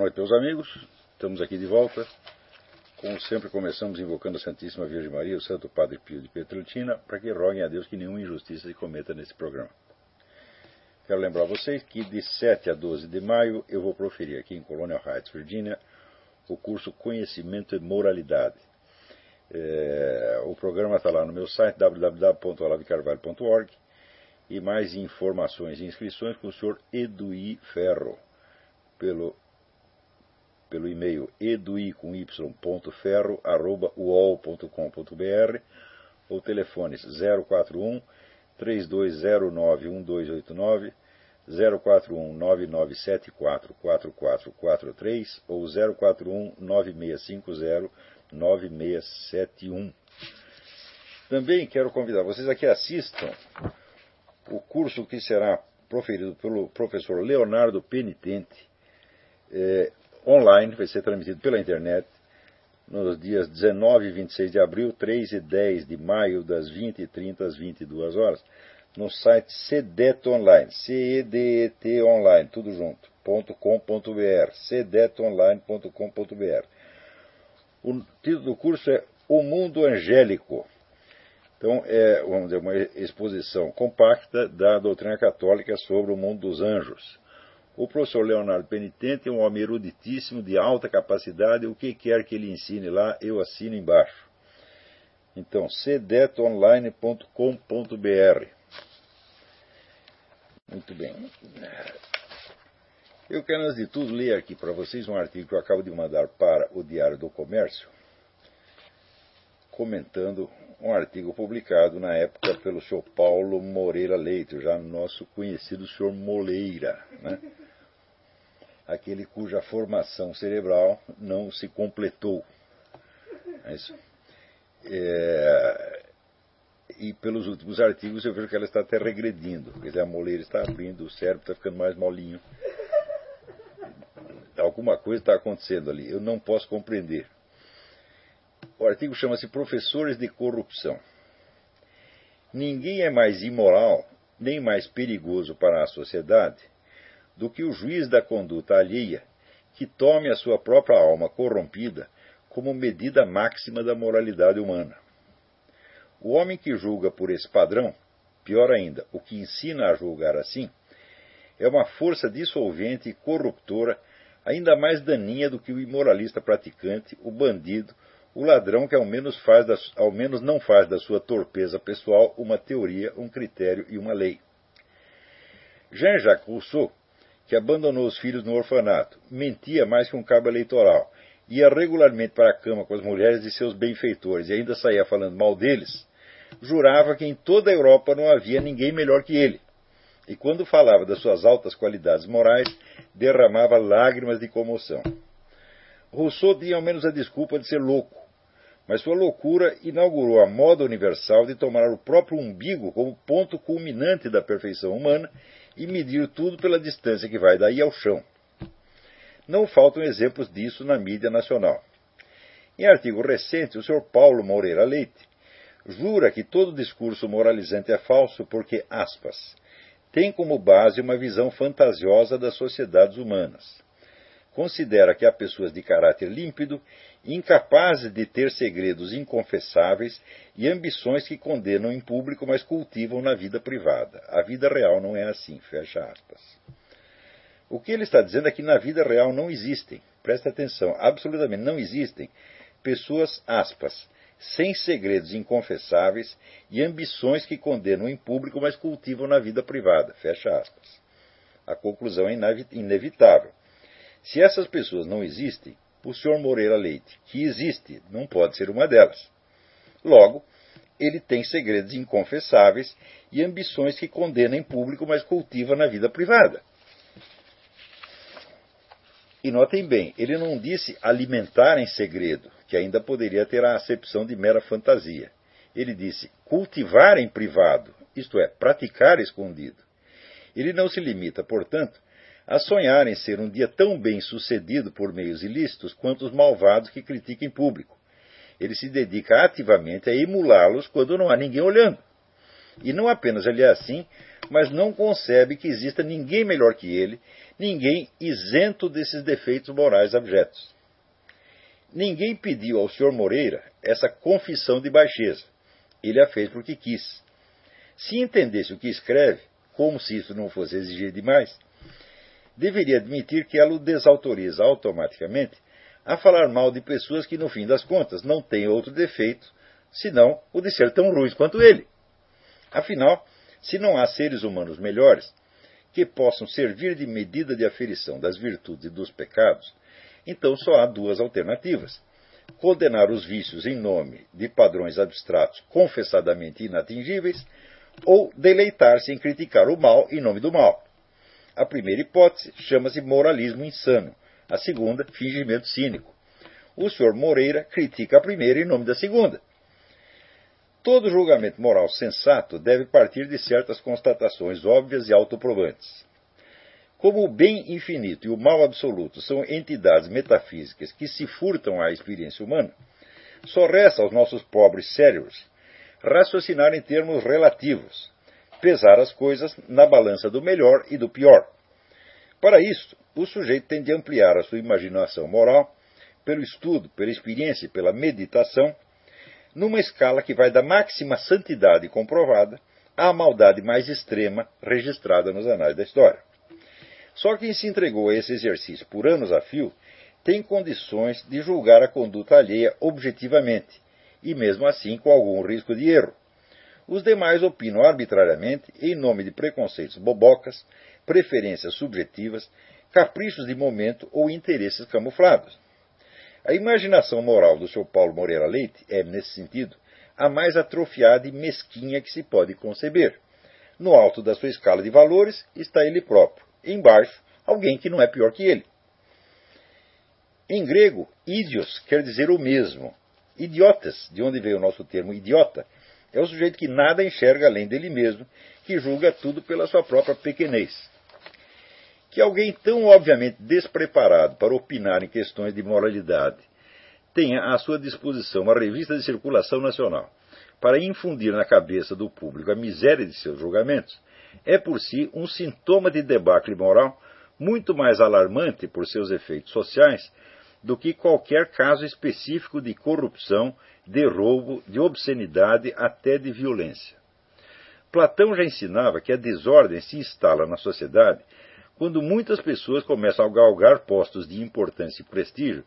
Noite, meus amigos. Estamos aqui de volta. Como sempre, começamos invocando a Santíssima Virgem Maria, o Santo Padre Pio de Petrotina, para que roguem a Deus que nenhuma injustiça se cometa nesse programa. Quero lembrar vocês que de 7 a 12 de maio eu vou proferir aqui em Colonial Heights, Virgínia, o curso Conhecimento e Moralidade. É, o programa está lá no meu site www.olavicarvalho.org e mais informações e inscrições com o senhor Eduí Ferro pelo pelo e-mail edui com y.ferro@uol.com.br ou telefones 041 3209 1289 041 9974 4443 ou 041 9650 9671. Também quero convidar vocês a que assistam o curso que será proferido pelo professor Leonardo Penitente, é, online, vai ser transmitido pela internet, nos dias 19 e 26 de abril, 3 e 10 de maio, das 20 e 30 às 22 horas, no site CEDET Online, C-E-D-E-T Online, tudo junto, .com.br, cedetonline.com.br. O título do curso é O Mundo Angélico. Então, é dizer, uma exposição compacta da doutrina católica sobre o mundo dos anjos. O professor Leonardo Penitente é um homem eruditíssimo, de alta capacidade, o que quer que ele ensine lá, eu assino embaixo. Então, cedetonline.com.br. Muito bem. Eu quero, antes de tudo, ler aqui para vocês um artigo que eu acabo de mandar para o Diário do Comércio, comentando um artigo publicado na época pelo senhor Paulo Moreira Leite, já nosso conhecido senhor Moleira. Né? Aquele cuja formação cerebral não se completou. É isso. É, e pelos últimos artigos eu vejo que ela está até regredindo. Quer dizer, a moleira está abrindo, o cérebro está ficando mais molinho. Alguma coisa está acontecendo ali. Eu não posso compreender. O artigo chama-se Professores de Corrupção. Ninguém é mais imoral nem mais perigoso para a sociedade do que o juiz da conduta alheia, que tome a sua própria alma corrompida como medida máxima da moralidade humana. O homem que julga por esse padrão, pior ainda, o que ensina a julgar assim, é uma força dissolvente e corruptora ainda mais daninha do que o imoralista praticante, o bandido, o ladrão que ao menos, faz da, ao menos não faz da sua torpeza pessoal uma teoria, um critério e uma lei. Jean-Jacques Rousseau que abandonou os filhos no orfanato, mentia mais que um cabo eleitoral, ia regularmente para a cama com as mulheres de seus benfeitores e ainda saía falando mal deles, jurava que em toda a Europa não havia ninguém melhor que ele. E quando falava das suas altas qualidades morais, derramava lágrimas de comoção. Rousseau tinha ao menos a desculpa de ser louco, mas sua loucura inaugurou a moda universal de tomar o próprio umbigo como ponto culminante da perfeição humana e medir tudo pela distância que vai daí ao chão. Não faltam exemplos disso na mídia nacional. Em artigo recente, o Sr. Paulo Moreira Leite jura que todo discurso moralizante é falso porque, aspas, tem como base uma visão fantasiosa das sociedades humanas. Considera que há pessoas de caráter límpido incapazes de ter segredos inconfessáveis e ambições que condenam em público, mas cultivam na vida privada. A vida real não é assim, fecha aspas. O que ele está dizendo é que na vida real não existem, presta atenção, absolutamente não existem pessoas, aspas, sem segredos inconfessáveis e ambições que condenam em público, mas cultivam na vida privada, fecha aspas. A conclusão é inevitável. Se essas pessoas não existem, o Sr. Moreira Leite, que existe, não pode ser uma delas. Logo, ele tem segredos inconfessáveis e ambições que condena em público, mas cultiva na vida privada. E notem bem, ele não disse alimentar em segredo, que ainda poderia ter a acepção de mera fantasia. Ele disse cultivar em privado, isto é, praticar escondido. Ele não se limita, portanto, a sonhar em ser um dia tão bem sucedido por meios ilícitos quanto os malvados que criticam em público. Ele se dedica ativamente a emulá-los quando não há ninguém olhando. E não apenas ele é assim, mas não concebe que exista ninguém melhor que ele, ninguém isento desses defeitos morais abjetos. Ninguém pediu ao Sr. Moreira essa confissão de baixeza. Ele a fez porque quis. Se entendesse o que escreve, como se isso não fosse exigir demais, deveria admitir que ela o desautoriza automaticamente a falar mal de pessoas que, no fim das contas, não têm outro defeito senão o de ser tão ruins quanto ele. Afinal, se não há seres humanos melhores que possam servir de medida de aferição das virtudes e dos pecados, então só há duas alternativas: condenar os vícios em nome de padrões abstratos confessadamente inatingíveis, ou deleitar-se em criticar o mal em nome do mal. A primeira hipótese chama-se moralismo insano, a segunda, fingimento cínico. O senhor Moreira critica a primeira em nome da segunda. Todo julgamento moral sensato deve partir de certas constatações óbvias e autoprovantes. Como o bem infinito e o mal absoluto são entidades metafísicas que se furtam à experiência humana, só resta aos nossos pobres cérebros raciocinar em termos relativos, pesar as coisas na balança do melhor e do pior. Para isso, o sujeito tem de ampliar a sua imaginação moral pelo estudo, pela experiência e pela meditação numa escala que vai da máxima santidade comprovada à maldade mais extrema registrada nos anais da história. Só quem se entregou a esse exercício por anos a fio tem condições de julgar a conduta alheia objetivamente, e mesmo assim com algum risco de erro. Os demais opinam arbitrariamente em nome de preconceitos bobocas, preferências subjetivas, caprichos de momento ou interesses camuflados. A imaginação moral do Sr. Paulo Moreira Leite é, nesse sentido, a mais atrofiada e mesquinha que se pode conceber. No alto da sua escala de valores está ele próprio, embaixo, alguém que não é pior que ele. Em grego, idios quer dizer o mesmo. Idiotas, de onde veio o nosso termo idiota, é o sujeito que nada enxerga além dele mesmo, que julga tudo pela sua própria pequenez. Que alguém tão obviamente despreparado para opinar em questões de moralidade tenha à sua disposição uma revista de circulação nacional para infundir na cabeça do público a miséria de seus julgamentos, é por si um sintoma de debacle moral muito mais alarmante por seus efeitos sociais do que qualquer caso específico de corrupção, de roubo, de obscenidade, até de violência. Platão já ensinava que a desordem se instala na sociedade quando muitas pessoas começam a galgar postos de importância e prestígio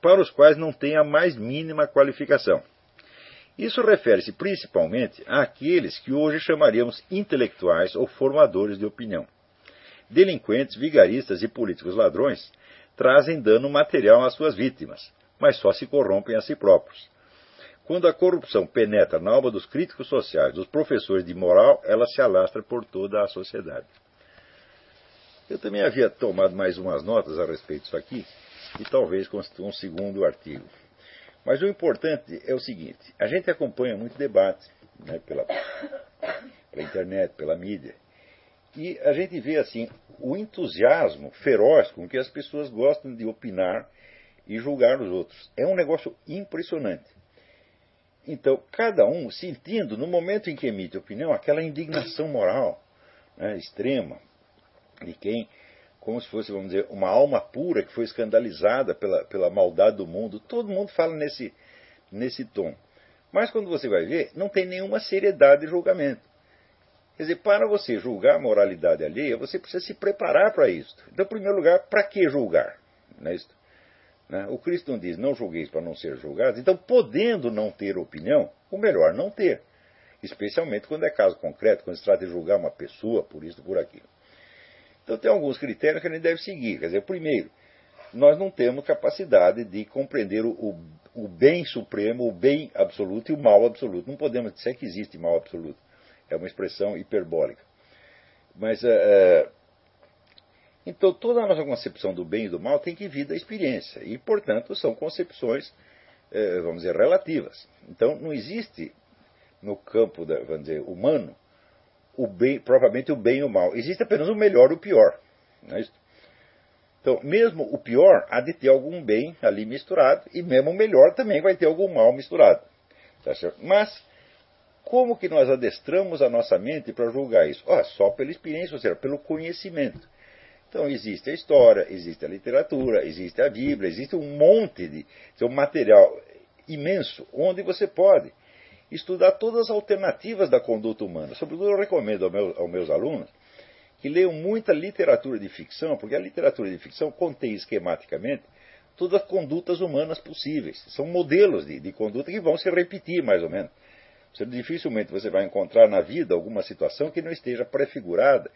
para os quais não têm a mais mínima qualificação. Isso refere-se principalmente àqueles que hoje chamaríamos intelectuais ou formadores de opinião. Delinquentes, vigaristas e políticos ladrões trazem dano material às suas vítimas, mas só se corrompem a si próprios. Quando a corrupção penetra na alma dos críticos sociais, dos professores de moral, ela se alastra por toda a sociedade. Eu também havia tomado mais umas notas a respeito disso aqui, e talvez constitua um segundo artigo. Mas o importante é o seguinte: a gente acompanha muito debate né, pela, pela internet, pela mídia, e a gente vê assim o entusiasmo feroz com que as pessoas gostam de opinar e julgar os outros. É um negócio impressionante. Então, cada um sentindo, no momento em que emite opinião, aquela indignação moral né, extrema, de quem, como se fosse, vamos dizer, uma alma pura que foi escandalizada pela, pela maldade do mundo. Todo mundo fala nesse, nesse tom. Mas quando você vai ver, não tem nenhuma seriedade de julgamento. Quer dizer, para você julgar a moralidade alheia, você precisa se preparar para isso. Então, em primeiro lugar, para que julgar? Não é? Né? O Cristo não diz, não julgueis para não ser julgados. Então, podendo não ter opinião, o melhor não ter. Especialmente quando é caso concreto, quando se trata de julgar uma pessoa por isso, por aquilo. Então tem alguns critérios que a gente deve seguir. Quer dizer, primeiro, nós não temos capacidade de compreender o, o, bem supremo, o bem absoluto e o mal absoluto. Não podemos dizer que existe mal absoluto. É uma expressão hiperbólica. Mas, é, é, então, toda a nossa concepção do bem e do mal tem que vir da experiência. E, portanto, são concepções, é, vamos dizer, relativas. Então, não existe no campo, da, vamos dizer, humano, o bem, propriamente o bem e o mal. Existe apenas o melhor e o pior. Não é isso? Então, mesmo o pior há de ter algum bem ali misturado, e mesmo o melhor também vai ter algum mal misturado. Tá? Mas como que nós adestramos a nossa mente para julgar isso? Oh, só pela experiência, ou seja, pelo conhecimento. Então existe a história, existe a literatura, existe a Bíblia, existe um monte de um material imenso onde você pode estudar todas as alternativas da conduta humana. Sobretudo eu recomendo ao meu, aos meus alunos que leiam muita literatura de ficção, porque a literatura de ficção contém esquematicamente todas as condutas humanas possíveis. São modelos de, de conduta que vão se repetir, mais ou menos. Você, dificilmente você vai encontrar na vida alguma situação que não esteja prefigurada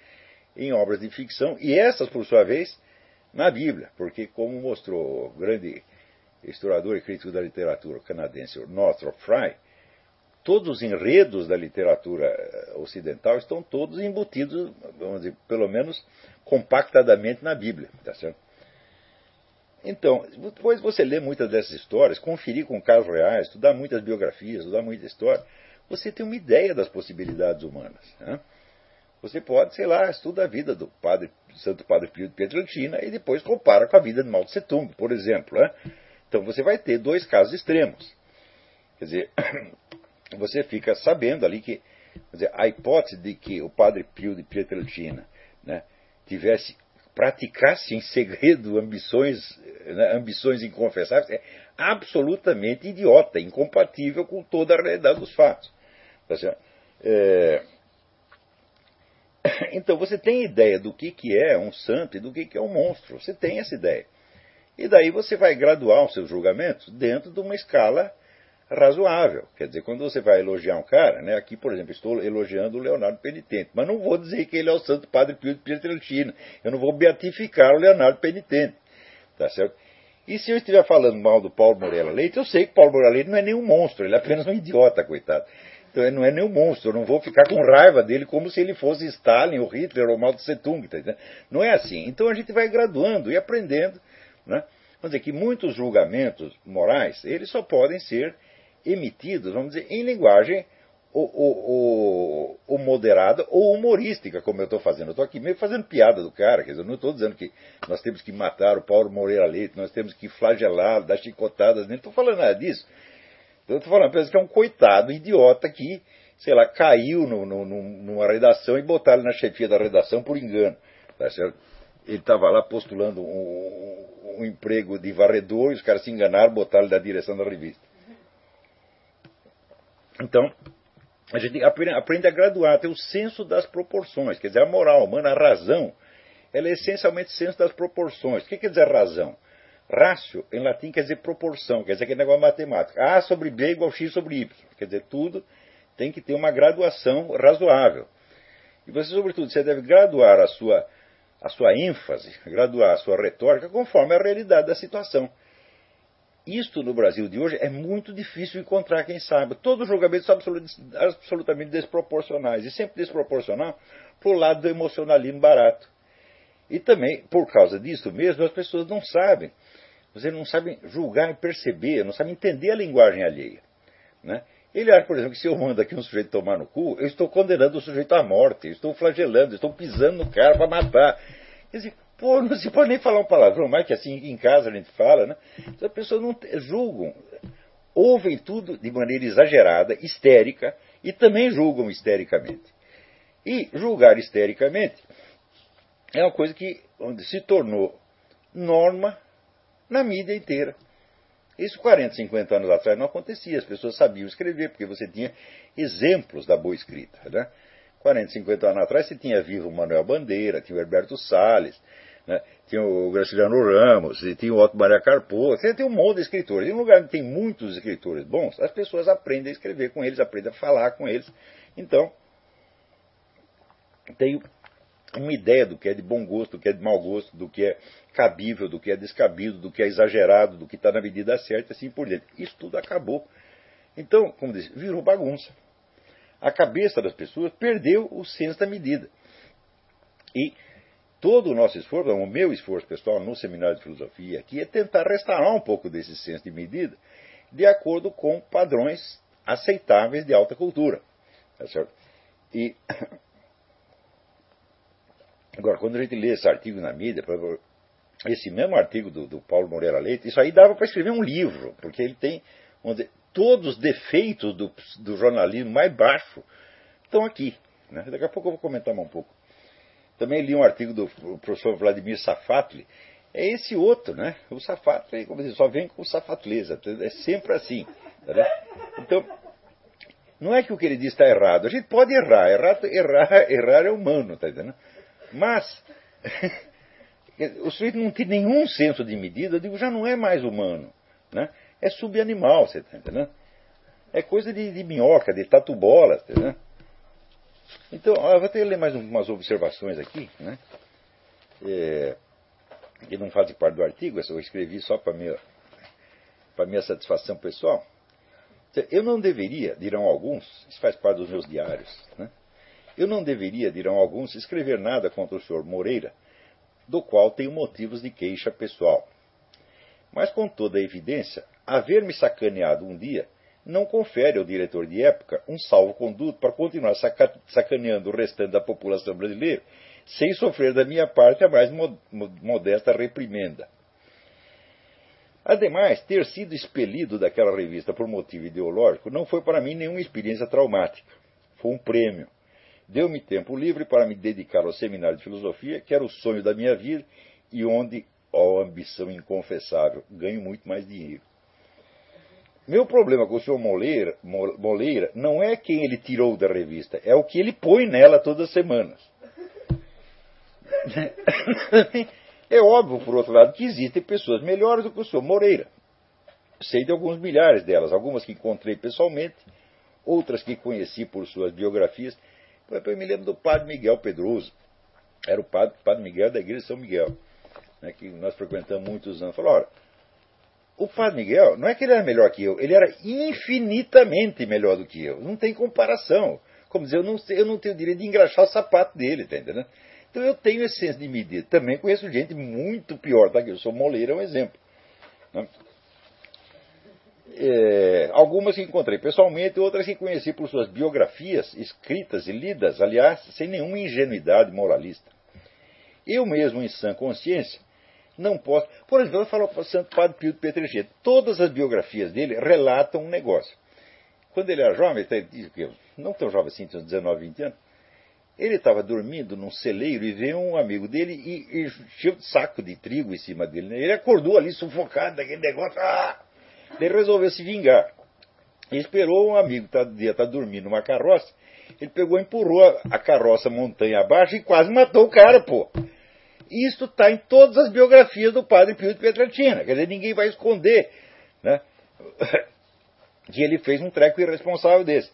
em obras de ficção, e essas, por sua vez, na Bíblia, porque, como mostrou o grande historiador e crítico da literatura canadense Northrop Frye, todos os enredos da literatura eh, ocidental estão todos embutidos, vamos dizer, pelo menos compactadamente na Bíblia. Tá certo? Então, depois você lê muitas dessas histórias, conferir com casos reais, estudar muitas biografias, estudar muita história, você tem uma ideia das possibilidades humanas. Né? Você pode, sei lá, estuda a vida do padre, Santo Padre Pio de Pietrelcina e depois compara com a vida de Mao Tse Tung, por exemplo. Né? Então você vai ter dois casos extremos. Quer dizer, você fica sabendo ali que dizer, a hipótese de que o Padre Pio de Pietrelcina né, tivesse praticasse em segredo ambições, né, ambições inconfessáveis é absolutamente idiota, incompatível com toda a realidade dos fatos. Tá é, então você tem ideia do que, que é um santo e do que, que é um monstro. Você tem essa ideia. E daí você vai graduar os seus julgamentos dentro de uma escala razoável. Quer dizer, quando você vai elogiar um cara, né, aqui, por exemplo, estou elogiando o Leonardo Penitente, mas não vou dizer que ele é o santo padre Pio de Pietrelcina. Eu não vou beatificar o Leonardo Penitente. Tá certo? E se eu estiver falando mal do Paulo Moreira Leite, eu sei que Paulo Moreira Leite não é nenhum monstro, ele é apenas um idiota, coitado. Ele não é nenhum monstro, eu não vou ficar com raiva dele como se ele fosse Stalin, ou Hitler, ou Mao Tse Tung. Tá não é assim. Então a gente vai graduando e aprendendo. Né? Vamos dizer que muitos julgamentos morais, eles só podem ser emitidos, vamos dizer, em linguagem ou, moderada ou humorística, como eu estou fazendo. Eu estou aqui meio fazendo piada do cara, quer dizer, eu não estou dizendo que nós temos que matar o Paulo Moreira Leite, nós temos que flagelar, dar chicotadas, nem estou falando nada disso. Eu estou falando apenas que é um coitado, idiota que, sei lá, caiu no, no, numa redação e botaram na chefia da redação por engano. Tá certo? Ele estava lá postulando um, um, emprego de varredor e os caras se enganaram, botaram ele na direção da revista. Então, a gente aprende a graduar, ter o senso das proporções, quer dizer, a moral humana, a razão, ela é essencialmente senso das proporções. O que quer dizer razão? Rácio, em latim, quer dizer proporção, quer dizer que é negócio matemático. A sobre B igual X sobre Y. Quer dizer, tudo tem que ter uma graduação razoável. E você, sobretudo, você deve graduar a sua, a sua ênfase, graduar a sua retórica conforme a realidade da situação. Isto no Brasil de hoje é muito difícil encontrar quem saiba. Todos os julgamentos são absolutamente desproporcionais, e sempre desproporcional para o lado do emocionalismo barato. E também, por causa disso mesmo, as pessoas não sabem. Você não sabem julgar e perceber, não sabem entender a linguagem alheia. Né? Ele acha, por exemplo, que se eu mando aqui um sujeito tomar no cu, eu estou condenando o sujeito à morte, estou flagelando, estou pisando no cara para matar. Quer dizer, Pô, não se pode nem falar um palavrão, mais que assim em casa a gente fala, né? As pessoas não julgam, ouvem tudo de maneira exagerada, histérica, e também julgam histericamente. E julgar histericamente é uma coisa que se tornou norma na mídia inteira. Isso 40, 50 anos atrás não acontecia, as pessoas sabiam escrever, porque você tinha exemplos da boa escrita. Né? 40, 50 anos atrás você tinha vivo o Manuel Bandeira, tinha o Herberto Salles, né? Tinha o Graciliano Ramos, tinha o Otto Maria Carpo, você tem um monte de escritores. Em um lugar onde tem muitos escritores bons, as pessoas aprendem a escrever com eles, aprendem a falar com eles. Então, tenho uma ideia do que é de bom gosto, do que é de mau gosto, do que é cabível, do que é descabido, do que é exagerado, do que está na medida certa, assim por diante. Isso tudo acabou. Então, como disse, virou bagunça. A cabeça das pessoas perdeu o senso da medida. E todo o nosso esforço, o meu esforço pessoal no seminário de filosofia aqui, é tentar restaurar um pouco desse senso de medida, de acordo com padrões aceitáveis de alta cultura. Tá certo? E agora, quando a gente lê esse artigo na mídia, esse mesmo artigo do, do Paulo Moreira Leite, isso aí dava para escrever um livro, porque ele tem dizer, todos os defeitos do, do jornalismo mais baixo estão aqui. Né? Daqui a pouco eu vou comentar mais um pouco. Também li um artigo do professor Vladimir Safatli. É esse outro, né? O Safatli, como diz, só vem com safatleza. É sempre assim. Tá então, não é que o que ele diz está errado. A gente pode errar. Errar, errar, errar é humano, tá entendendo? Mas, o sujeito não tem nenhum senso de medida, eu digo, já não é mais humano. Né? É subanimal, você está entendendo? É coisa de, de minhoca, de tatu-bola, tá? Então, eu vou que ler mais umas observações aqui, né? É, que não fazem parte do artigo, eu escrevi só para minha, para minha satisfação pessoal. Eu não deveria, dirão alguns, isso faz parte dos meus diários, né? Eu não deveria, dirão alguns, escrever nada contra o senhor Moreira, do qual tenho motivos de queixa pessoal. Mas com toda a evidência, haver-me sacaneado um dia não confere ao diretor de época um salvo-conduto para continuar sacaneando o restante da população brasileira, sem sofrer da minha parte a mais modesta reprimenda. Ademais, ter sido expelido daquela revista por motivo ideológico não foi para mim nenhuma experiência traumática. Foi um prêmio. Deu-me tempo livre para me dedicar ao seminário de filosofia, que era o sonho da minha vida e onde, ó ambição inconfessável, ganho muito mais dinheiro. Meu problema com o senhor Moleira, Moleira não é quem ele tirou da revista, é o que ele põe nela todas as semanas. É óbvio, por outro lado, que existem pessoas melhores do que o senhor Moreira. Sei de alguns milhares delas, algumas que encontrei pessoalmente, outras que conheci por suas biografias. Eu me lembro do padre Miguel Pedroso. Era o padre, padre Miguel da igreja de São Miguel, né, que nós frequentamos muitos anos. Falou, olha, o Padre Miguel, não é que ele era melhor que eu, ele era infinitamente melhor do que eu. Não tem comparação. Como dizer, eu não, eu não tenho direito de engraxar o sapato dele, tá entendendo? Então eu tenho esse senso de medida. Também conheço gente muito pior tá? eu. Sou Moleira é um exemplo. Né? É, algumas que encontrei pessoalmente, outras que conheci por suas biografias, escritas e lidas, aliás, sem nenhuma ingenuidade moralista. Eu mesmo, em sã consciência, não posso. Por exemplo, eu falo para o Santo Padre Pio de Petrechete, todas as biografias dele relatam um negócio. Quando ele era jovem, ele não tão jovem assim, tinha 19, 20 anos, ele estava dormindo num celeiro e veio um amigo dele e, e tinha um saco de trigo em cima dele. Né? Ele acordou ali sufocado daquele negócio. Ah! Ele resolveu se vingar. E esperou um amigo que tá, estar tá dormindo numa carroça. Ele pegou empurrou a carroça montanha abaixo e quase matou o cara, pô. Isso está em todas as biografias do padre Pio de Petratina. Quer dizer, ninguém vai esconder né, que ele fez um treco irresponsável desse.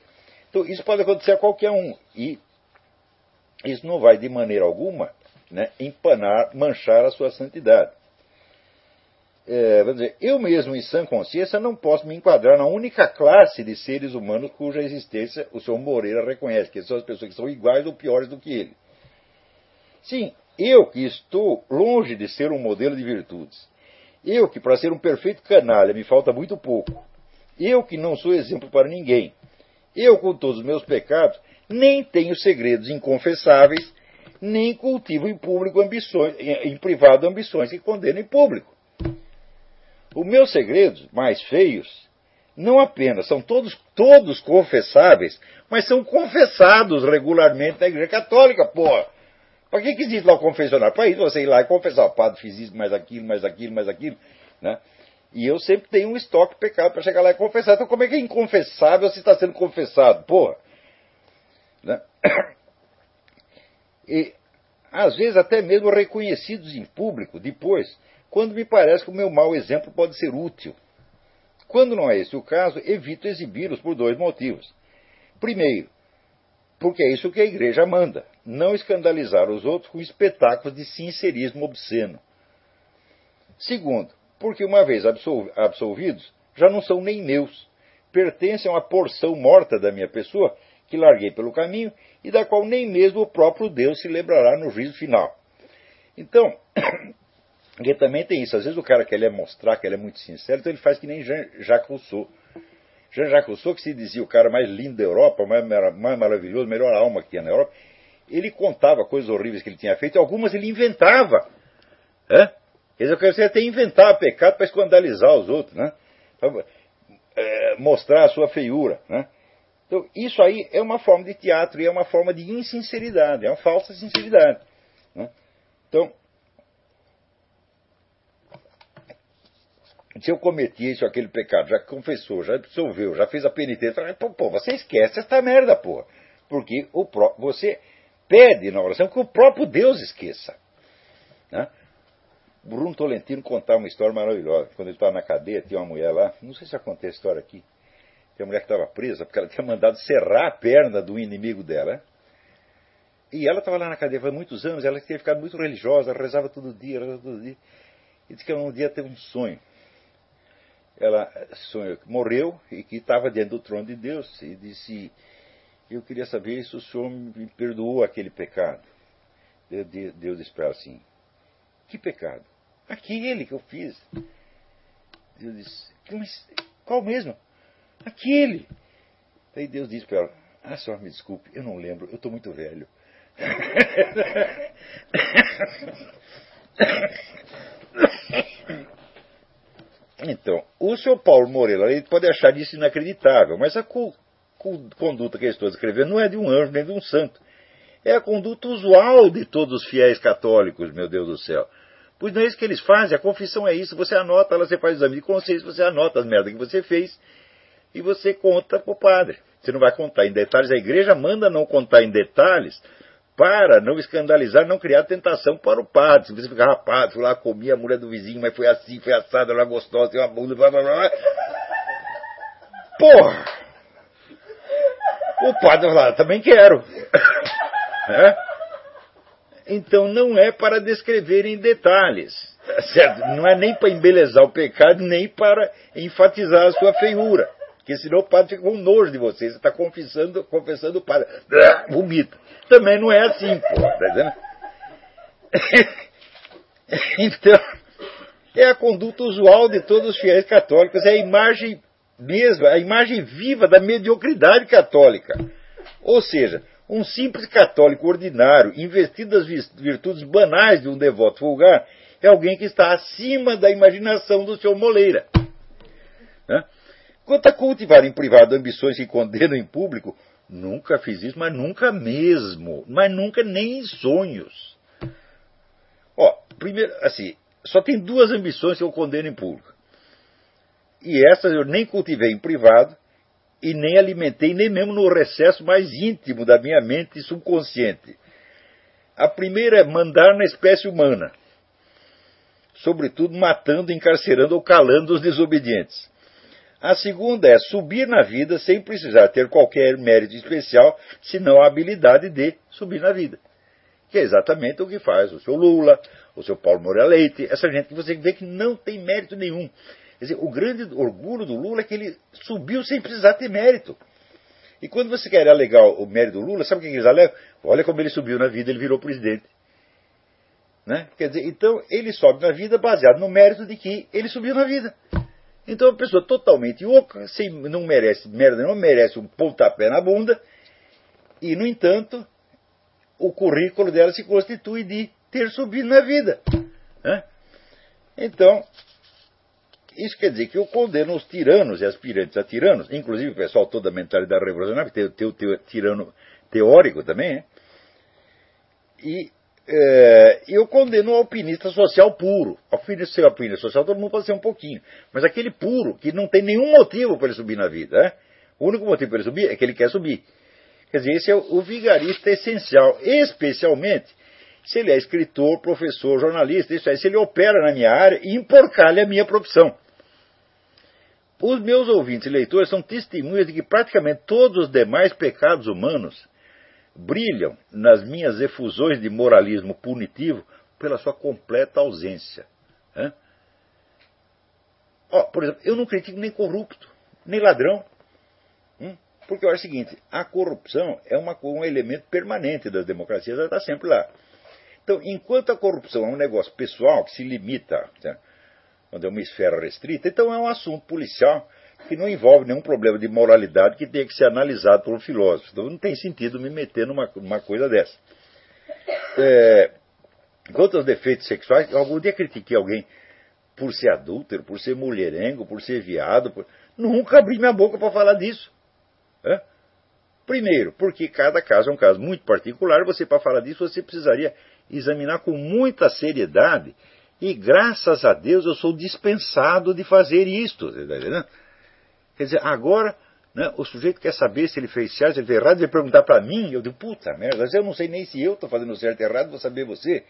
Então, isso pode acontecer a qualquer um. E isso não vai, de maneira alguma, né, empanar, manchar a sua santidade. É, dizer, eu mesmo, em sã consciência, não posso me enquadrar na única classe de seres humanos cuja existência o senhor Moreira reconhece, que são as pessoas que são iguais ou piores do que ele. Sim, eu que estou longe de ser um modelo de virtudes. Eu que, para ser um perfeito canalha, me falta muito pouco. Eu que não sou exemplo para ninguém. Eu, com todos os meus pecados, nem tenho segredos inconfessáveis, nem cultivo em público ambições, em privado ambições que condeno em público. Os meus segredos mais feios não apenas são todos, todos confessáveis, mas são confessados regularmente na Igreja Católica, porra. Para que, que existe lá o confessionário? Para isso você ir lá e confessar, o padre fiz isso, mais aquilo, mais aquilo, mais aquilo. Né? E eu sempre tenho um estoque de pecado para chegar lá e confessar. Então como é que é inconfessável se está sendo confessado? Porra! Né? E às vezes até mesmo reconhecidos em público depois, quando me parece que o meu mau exemplo pode ser útil. Quando não é esse o caso, evito exibi-los por dois motivos. Primeiro, porque é isso que a igreja manda: não escandalizar os outros com espetáculos de sincerismo obsceno. Segundo, porque uma vez absolvidos, já não são nem meus, pertencem a uma porção morta da minha pessoa que larguei pelo caminho e da qual nem mesmo o próprio Deus se lembrará no juízo final. Então, ele também tem isso. Às vezes o cara quer mostrar que ele é muito sincero, então ele faz que nem Jacques Rousseau. Jean-Jacques Rousseau, que se dizia o cara mais lindo da Europa, mais, maravilhoso, melhor alma que tinha na Europa, ele contava coisas horríveis que ele tinha feito, e algumas ele inventava. É? Quer dizer, você até inventar pecado para escandalizar os outros. Né? é, mostrar a sua feiura. Né? Então, isso aí é uma forma de teatro e é uma forma de insinceridade, é uma falsa sinceridade. Né? Então, se eu cometi isso, aquele pecado, já confessou, já absolveu, já fez a penitência, pô, pô, você esquece essa merda, pô. Porque o pró você pede na oração que o próprio Deus esqueça. Né? Bruno Tolentino contava uma história maravilhosa. Quando ele estava na cadeia, tinha uma mulher lá, não sei se acontece a história aqui. Tem uma mulher que estava presa porque ela tinha mandado serrar a perna do inimigo dela. E ela estava lá na cadeia faz muitos anos, ela tinha ficado muito religiosa, rezava todo dia, rezava todo dia. E disse que um dia teve um sonho. Ela sonhou que morreu e que estava dentro do trono de Deus. E disse: Eu queria saber se o senhor me perdoou aquele pecado. Deus disse para ela assim: Que pecado? Aquele que eu fiz. Deus disse: Mas qual mesmo? Aquele. Daí Deus disse para ela: Ah, senhor, me desculpe, eu não lembro, eu estou muito velho. Então, o senhor Paulo Moreira ele pode achar isso inacreditável, mas a co conduta que eu estou descrevendo não é de um anjo nem de um santo. É a conduta usual de todos os fiéis católicos, meu Deus do céu. Pois não é isso que eles fazem, a confissão é isso, você anota, ela, você faz o exame de consciência, você anota as merdas que você fez e você conta para o padre. Você não vai contar em detalhes, a igreja manda não contar em detalhes para não escandalizar, não criar tentação para o padre. Se você ficar rapaz, fui lá, comi a mulher do vizinho, mas foi assim, foi assada, ela gostosa, tem uma bunda, blá blá blá. Porra! O padre vai também quero. É? Então não é para descrever em detalhes. Certo? Não é nem para embelezar o pecado, nem para enfatizar a sua feiura. Porque senão o padre fica com nojo de você. Você está confessando, confessando o padre. Vomita. Também não é assim, pô. Tá dizendo? então, é a conduta usual de todos os fiéis católicos. É a imagem mesmo, a imagem viva da mediocridade católica. Ou seja, um simples católico ordinário, investido das virtudes banais de um devoto vulgar, é alguém que está acima da imaginação do seu moleira. Né? Quanto a cultivar em privado ambições que condenam em público, nunca fiz isso, mas nunca mesmo. Mas nunca nem em sonhos. Ó, primeiro, assim, só tem duas ambições que eu condeno em público. E essas eu nem cultivei em privado e nem alimentei, nem mesmo no recesso mais íntimo da minha mente subconsciente. A primeira é mandar na espécie humana, sobretudo matando, encarcerando ou calando os desobedientes. A segunda é subir na vida sem precisar ter qualquer mérito especial, senão a habilidade de subir na vida. Que é exatamente o que faz o seu Lula, o seu Paulo Moreira Leite, essa gente que você vê que não tem mérito nenhum. Quer dizer, o grande orgulho do Lula é que ele subiu sem precisar ter mérito. E quando você quer alegar o mérito do Lula, sabe o que eles alegam? Olha como ele subiu na vida, ele virou presidente. Né? Quer dizer, então ele sobe na vida baseado no mérito de que ele subiu na vida. Então, uma pessoa totalmente oca, sem, não merece merda, não merece um pontapé na bunda, e, no entanto, o currículo dela se constitui de ter subido na vida. Né? Então, isso quer dizer que eu condeno os tiranos e aspirantes a tiranos, inclusive o pessoal toda a mentalidade revolucionária, tem, tem o tirano teórico também, né? e é, eu condeno o alpinista social puro. Alpinista, ser alpinista social, todo mundo pode ser um pouquinho. Mas aquele puro, que não tem nenhum motivo para ele subir na vida. Né? O único motivo para ele subir é que ele quer subir. Quer dizer, esse é o, vigarista essencial. Especialmente se ele é escritor, professor, jornalista, isso aí, se ele opera na minha área e emporcalha a minha profissão. Os meus ouvintes e leitores são testemunhas de que praticamente todos os demais pecados humanos brilham nas minhas efusões de moralismo punitivo pela sua completa ausência. Né? Oh, por exemplo, eu não critico nem corrupto, nem ladrão. Hum? Porque eu acho o seguinte: a corrupção é uma, um elemento permanente das democracias, ela está sempre lá. Então, enquanto a corrupção é um negócio pessoal que se limita, né, quando é uma esfera restrita, então é um assunto policial que não envolve nenhum problema de moralidade que tenha que ser analisado por um filósofo. Então não tem sentido me meter numa, numa coisa dessa. É, quanto aos defeitos sexuais, algum dia critiquei alguém por ser adúltero, por ser mulherengo, por ser viado. Por... Nunca abri minha boca para falar disso. É? Primeiro, porque cada caso é um caso muito particular, você para falar disso você precisaria examinar com muita seriedade. E graças a Deus eu sou dispensado de fazer isto. Tá Quer dizer, agora né, o sujeito quer saber se ele fez certo, se ele fez errado, ele perguntar para mim, eu digo, puta merda, eu não sei nem se eu estou fazendo certo ou errado, vou saber você.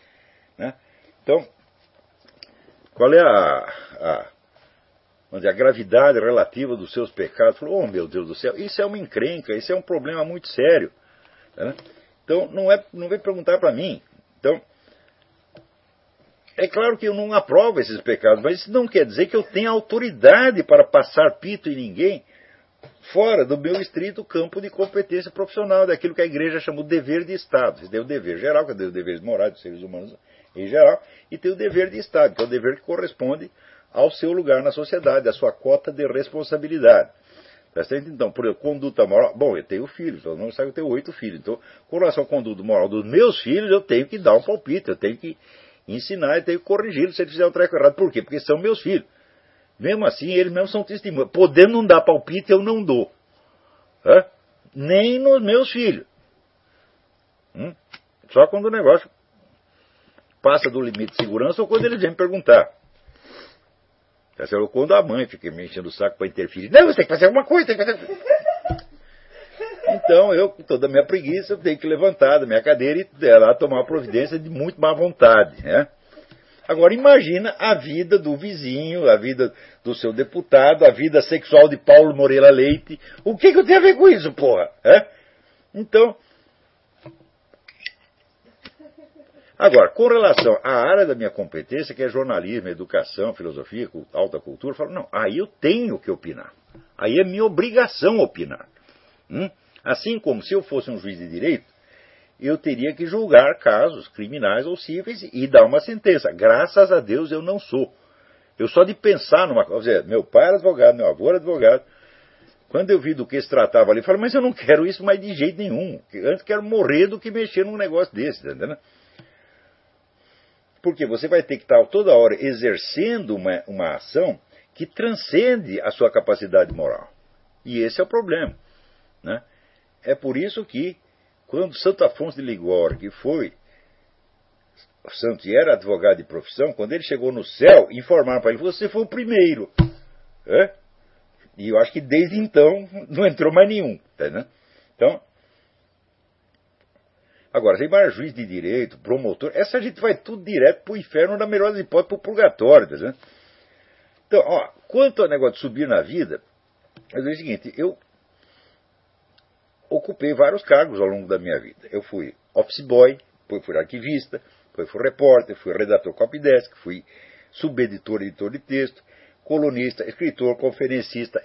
Né? Então, qual é a, a, a gravidade relativa dos seus pecados? Falou, oh meu Deus do céu, isso é uma encrenca, isso é um problema muito sério. Né? Então, não, é, não vem perguntar para mim. Então, é claro que eu não aprovo esses pecados, mas isso não quer dizer que eu tenha autoridade para passar pito em ninguém fora do meu estrito campo de competência profissional, daquilo que a igreja chama de dever de Estado. Você tem o dever geral, que é o dever morais dos seres humanos em geral, e tem o dever de Estado, que é o dever que corresponde ao seu lugar na sociedade, à sua cota de responsabilidade. Tá então, por exemplo, conduta moral. Bom, eu tenho filhos, então não sabe que eu tenho oito filhos. Então, com relação à conduta moral dos meus filhos, eu tenho que dar um palpite, eu tenho que ensinar, eu tenho que corrigi-los se eles fizerem um treco errado. Por quê? Porque são meus filhos. Mesmo assim, eles mesmos são testemunhas. Podendo não dar palpite, eu não dou. Hã? Nem nos meus filhos. Hum? Só quando o negócio passa do limite de segurança ou quando eles vêm perguntar. Tá certo? Ou quando a mãe fica me enchendo o saco para interferir. Não, você tem que fazer alguma coisa, tem que fazer. Então, eu, com toda a minha preguiça, tenho que levantar da minha cadeira e é, lá tomar providência de muito má vontade. Né? Agora, imagina a vida do vizinho, a vida do seu deputado, a vida sexual de Paulo Moreira Leite. O que, que eu tenho a ver com isso, porra? É? Então, Agora, com relação à área da minha competência, que é jornalismo, educação, filosofia, alta cultura, eu falo, não, aí eu tenho que opinar. Aí é minha obrigação opinar. Hum? Assim como se eu fosse um juiz de direito, eu teria que julgar casos criminais ou cíveis e dar uma sentença. Graças a Deus eu não sou. Eu só de pensar numa coisa, meu pai era advogado, meu avô era advogado. Quando eu vi do que se tratava ali, eu falei, mas eu não quero isso mais de jeito nenhum. Antes quero morrer do que mexer num negócio desse, tá? Porque você vai ter que estar toda hora exercendo uma, uma ação que transcende a sua capacidade moral. E esse é o problema. Né? É por isso que, quando Santo Afonso de Ligório, que foi santo e era advogado de profissão, quando ele chegou no céu, informaram para ele: você foi o primeiro. É? E eu acho que desde então não entrou mais nenhum. Tá, né? Então, Agora, tem mais juiz de direito, promotor, essa gente vai tudo direto para o inferno, na melhor das hipóteses, para o purgatório. Tá né? Então, ó, quanto ao negócio de subir na vida, eu digo o seguinte, eu ocupei vários cargos ao longo da minha vida. Eu fui office boy, depois fui arquivista, depois fui repórter, fui redator copydesk, fui subeditor, editor de texto, colunista, escritor, conferencista,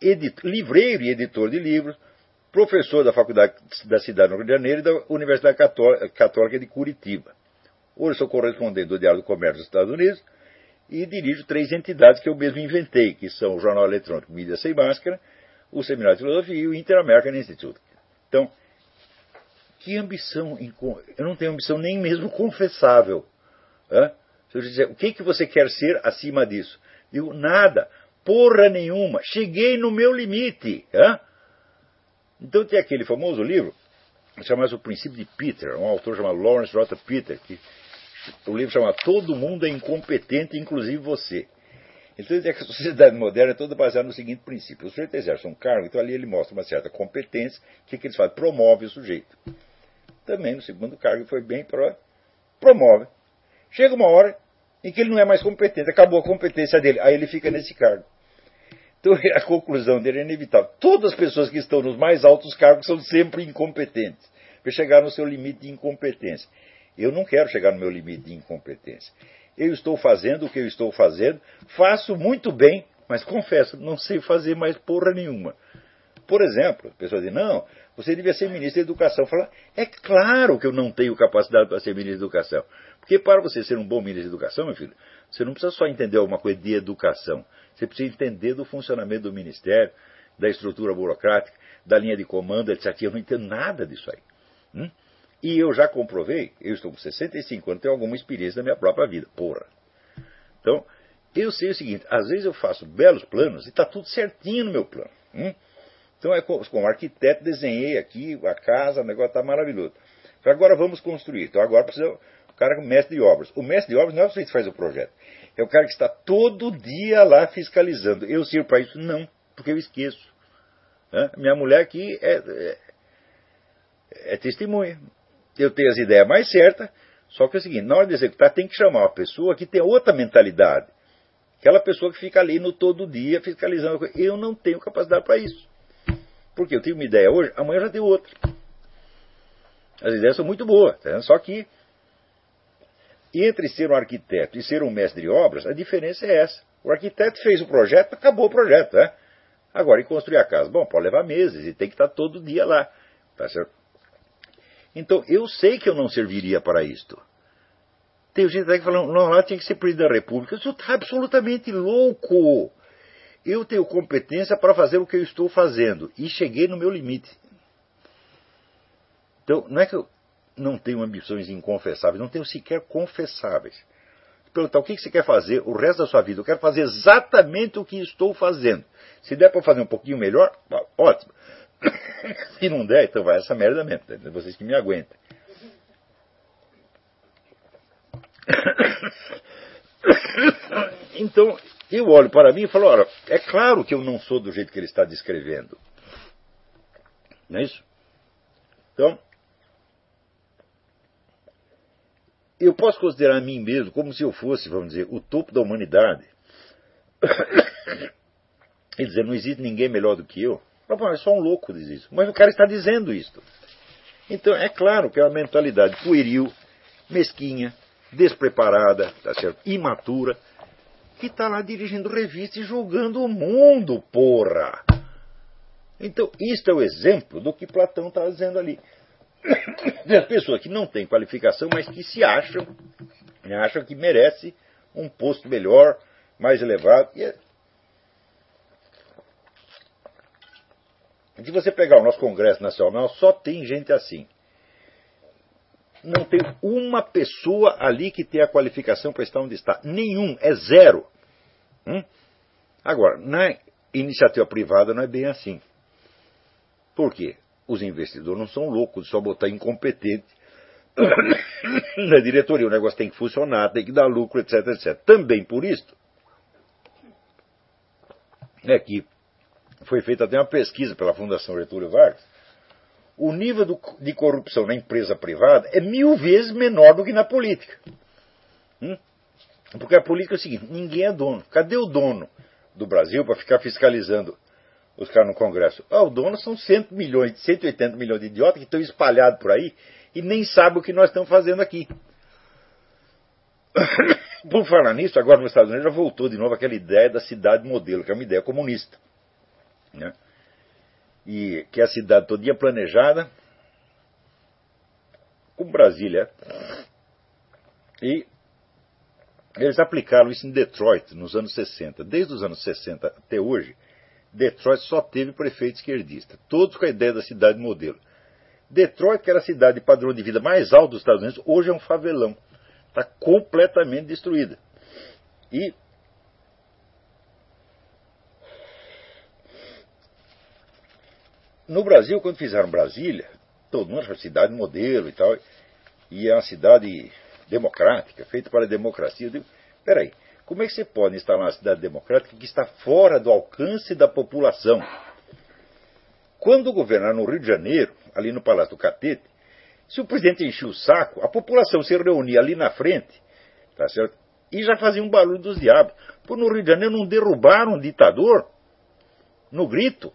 editor, livreiro e editor de livros, professor da Faculdade da Cidade do Rio de Janeiro e da Universidade Católica de Curitiba. Hoje sou correspondente do Diário do Comércio dos Estados Unidos e dirijo três entidades que eu mesmo inventei, que são o Jornal Eletrônico Mídia Sem Máscara, o Seminário de Filosofia e o Inter-American Institute. Então, que ambição, eu não tenho ambição nem mesmo confessável. Se eu dizer, o que, que você quer ser acima disso? Digo, nada, porra nenhuma, cheguei no meu limite. Hã? Então tem aquele famoso livro, chamado O Princípio de Peter, um autor chamado Lawrence Rota Peter, que o livro chama Todo Mundo é Incompetente, inclusive você. Então a sociedade moderna é toda baseada no seguinte princípio. O sujeito exerce um cargo, então ali ele mostra uma certa competência, o que, que ele faz? Promove o sujeito. Também no segundo cargo foi bem pro, promove. Chega uma hora em que ele não é mais competente, acabou a competência dele, aí ele fica nesse cargo. Então a conclusão dele é inevitável. Todas as pessoas que estão nos mais altos cargos são sempre incompetentes. Para chegar no seu limite de incompetência. Eu não quero chegar no meu limite de incompetência. Eu estou fazendo o que eu estou fazendo, faço muito bem, mas confesso, não sei fazer mais porra nenhuma. Por exemplo, a pessoa diz, não, você devia ser ministro da Educação. Fala, é claro que eu não tenho capacidade para ser ministro da Educação. Porque para você ser um bom ministro da Educação, meu filho, você não precisa só entender alguma coisa de educação. Você precisa entender do funcionamento do Ministério, da estrutura burocrática, da linha de comando, etc. Eu não entendo nada disso aí. Hum? E eu já comprovei, eu estou com 65 anos, tenho alguma experiência na minha própria vida. Porra. Então, eu sei o seguinte: às vezes eu faço belos planos e está tudo certinho no meu plano. Hum? Então, é como, como arquiteto, desenhei aqui a casa, o negócio está maravilhoso. Agora vamos construir. Então, agora precisa o cara é o mestre de obras. O mestre de obras não é você que faz o projeto. É o cara que está todo dia lá fiscalizando. Eu sirvo para isso? Não, porque eu esqueço. Minha mulher aqui é, é, é testemunha. Eu tenho as ideias mais certas, só que é o seguinte, na hora de executar tem que chamar uma pessoa que tem outra mentalidade. Aquela pessoa que fica ali no todo dia fiscalizando. Eu não tenho capacidade para isso. Porque eu tenho uma ideia hoje, amanhã eu já tenho outra. As ideias são muito boas, tá? só que entre ser um arquiteto e ser um mestre de obras, a diferença é essa. O arquiteto fez o projeto, acabou o projeto. Né? Agora, e construir a casa? Bom, pode levar meses e tem que estar todo dia lá. Tá certo? Então, eu sei que eu não serviria para isto. Tem gente que falando, não, lá tinha que ser presidente da República. Isso está absolutamente louco. Eu tenho competência para fazer o que eu estou fazendo. E cheguei no meu limite. Então, não é que eu não tenho ambições inconfessáveis, não tenho sequer confessáveis. Perguntar o que você quer fazer o resto da sua vida. Eu quero fazer exatamente o que estou fazendo. Se der para fazer um pouquinho melhor, ótimo. Se não der, então vai essa merda mesmo. Tá? Vocês que me aguentam. Então, eu olho para mim e falo, olha, é claro que eu não sou do jeito que ele está descrevendo. Não é isso? Então, eu posso considerar a mim mesmo como se eu fosse, vamos dizer, o topo da humanidade. E dizer, não existe ninguém melhor do que eu. É só um louco diz isso. Mas o cara está dizendo isto. Então, é claro que é uma mentalidade pueril, mesquinha, despreparada, tá certo? imatura, que está lá dirigindo revista e julgando o mundo, porra! Então, isto é o exemplo do que Platão está dizendo ali. Tem pessoas que não têm qualificação, mas que se acham, acham que merece um posto melhor, mais elevado. E Se você pegar o nosso Congresso Nacional, só tem gente assim não tem uma pessoa ali que tenha a qualificação para estar onde está. Nenhum, é zero. Hum? Agora, na iniciativa privada não é bem assim. Por quê? Os investidores não são loucos de só botar incompetente na diretoria. O negócio tem que funcionar, tem que dar lucro, etc, etc. Também por isso é que foi feita até uma pesquisa pela Fundação Getúlio Vargas o nível do, de corrupção na empresa privada é mil vezes menor do que na política. Hum? Porque a política é o seguinte: ninguém é dono. Cadê o dono do Brasil para ficar fiscalizando os caras no Congresso? Ah, o dono são 100 milhões, 180 milhões de idiotas que estão espalhados por aí e nem sabem o que nós estamos fazendo aqui. Por falar nisso, agora nos Estados Unidos já voltou de novo aquela ideia da cidade modelo, que é uma ideia comunista. Né? e que é a cidade toda planejada, como Brasília. E eles aplicaram isso em Detroit nos anos 60. Desde os anos 60 até hoje, Detroit só teve prefeito esquerdista, todos com a ideia da cidade modelo. Detroit, que era a cidade de padrão de vida mais alto dos Estados Unidos, hoje é um favelão. Está completamente destruída. E No Brasil, quando fizeram Brasília, todo mundo cidade modelo e tal, e é uma cidade democrática, feita para a democracia. Eu digo, peraí, como é que você pode instalar uma cidade democrática que está fora do alcance da população? Quando governaram no Rio de Janeiro, ali no Palácio do Catete, se o presidente enchia o saco, a população se reunia ali na frente, tá certo? E já fazia um barulho dos diabos. Por no Rio de Janeiro não derrubaram um ditador no grito.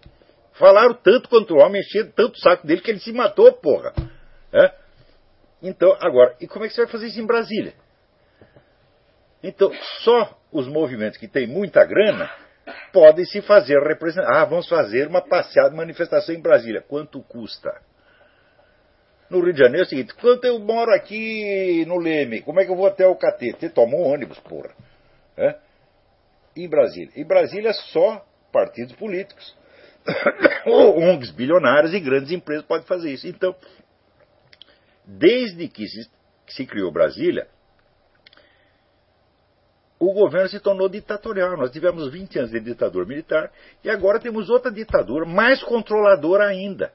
Falaram tanto contra o homem, encheram tanto o saco dele que ele se matou, porra. É? Então, agora, e como é que você vai fazer isso em Brasília? Então, só os movimentos que têm muita grana podem se fazer representar. Ah, vamos fazer uma passeada, manifestação em Brasília. Quanto custa? No Rio de Janeiro é o seguinte: quanto eu moro aqui no Leme, como é que eu vou até o Catete? Você toma um ônibus, porra. É? Em Brasília. Em Brasília, só partidos políticos. Ou ONGs bilionárias e grandes empresas podem fazer isso. Então, desde que se, que se criou Brasília, o governo se tornou ditatorial. Nós tivemos 20 anos de ditadura militar e agora temos outra ditadura mais controladora ainda.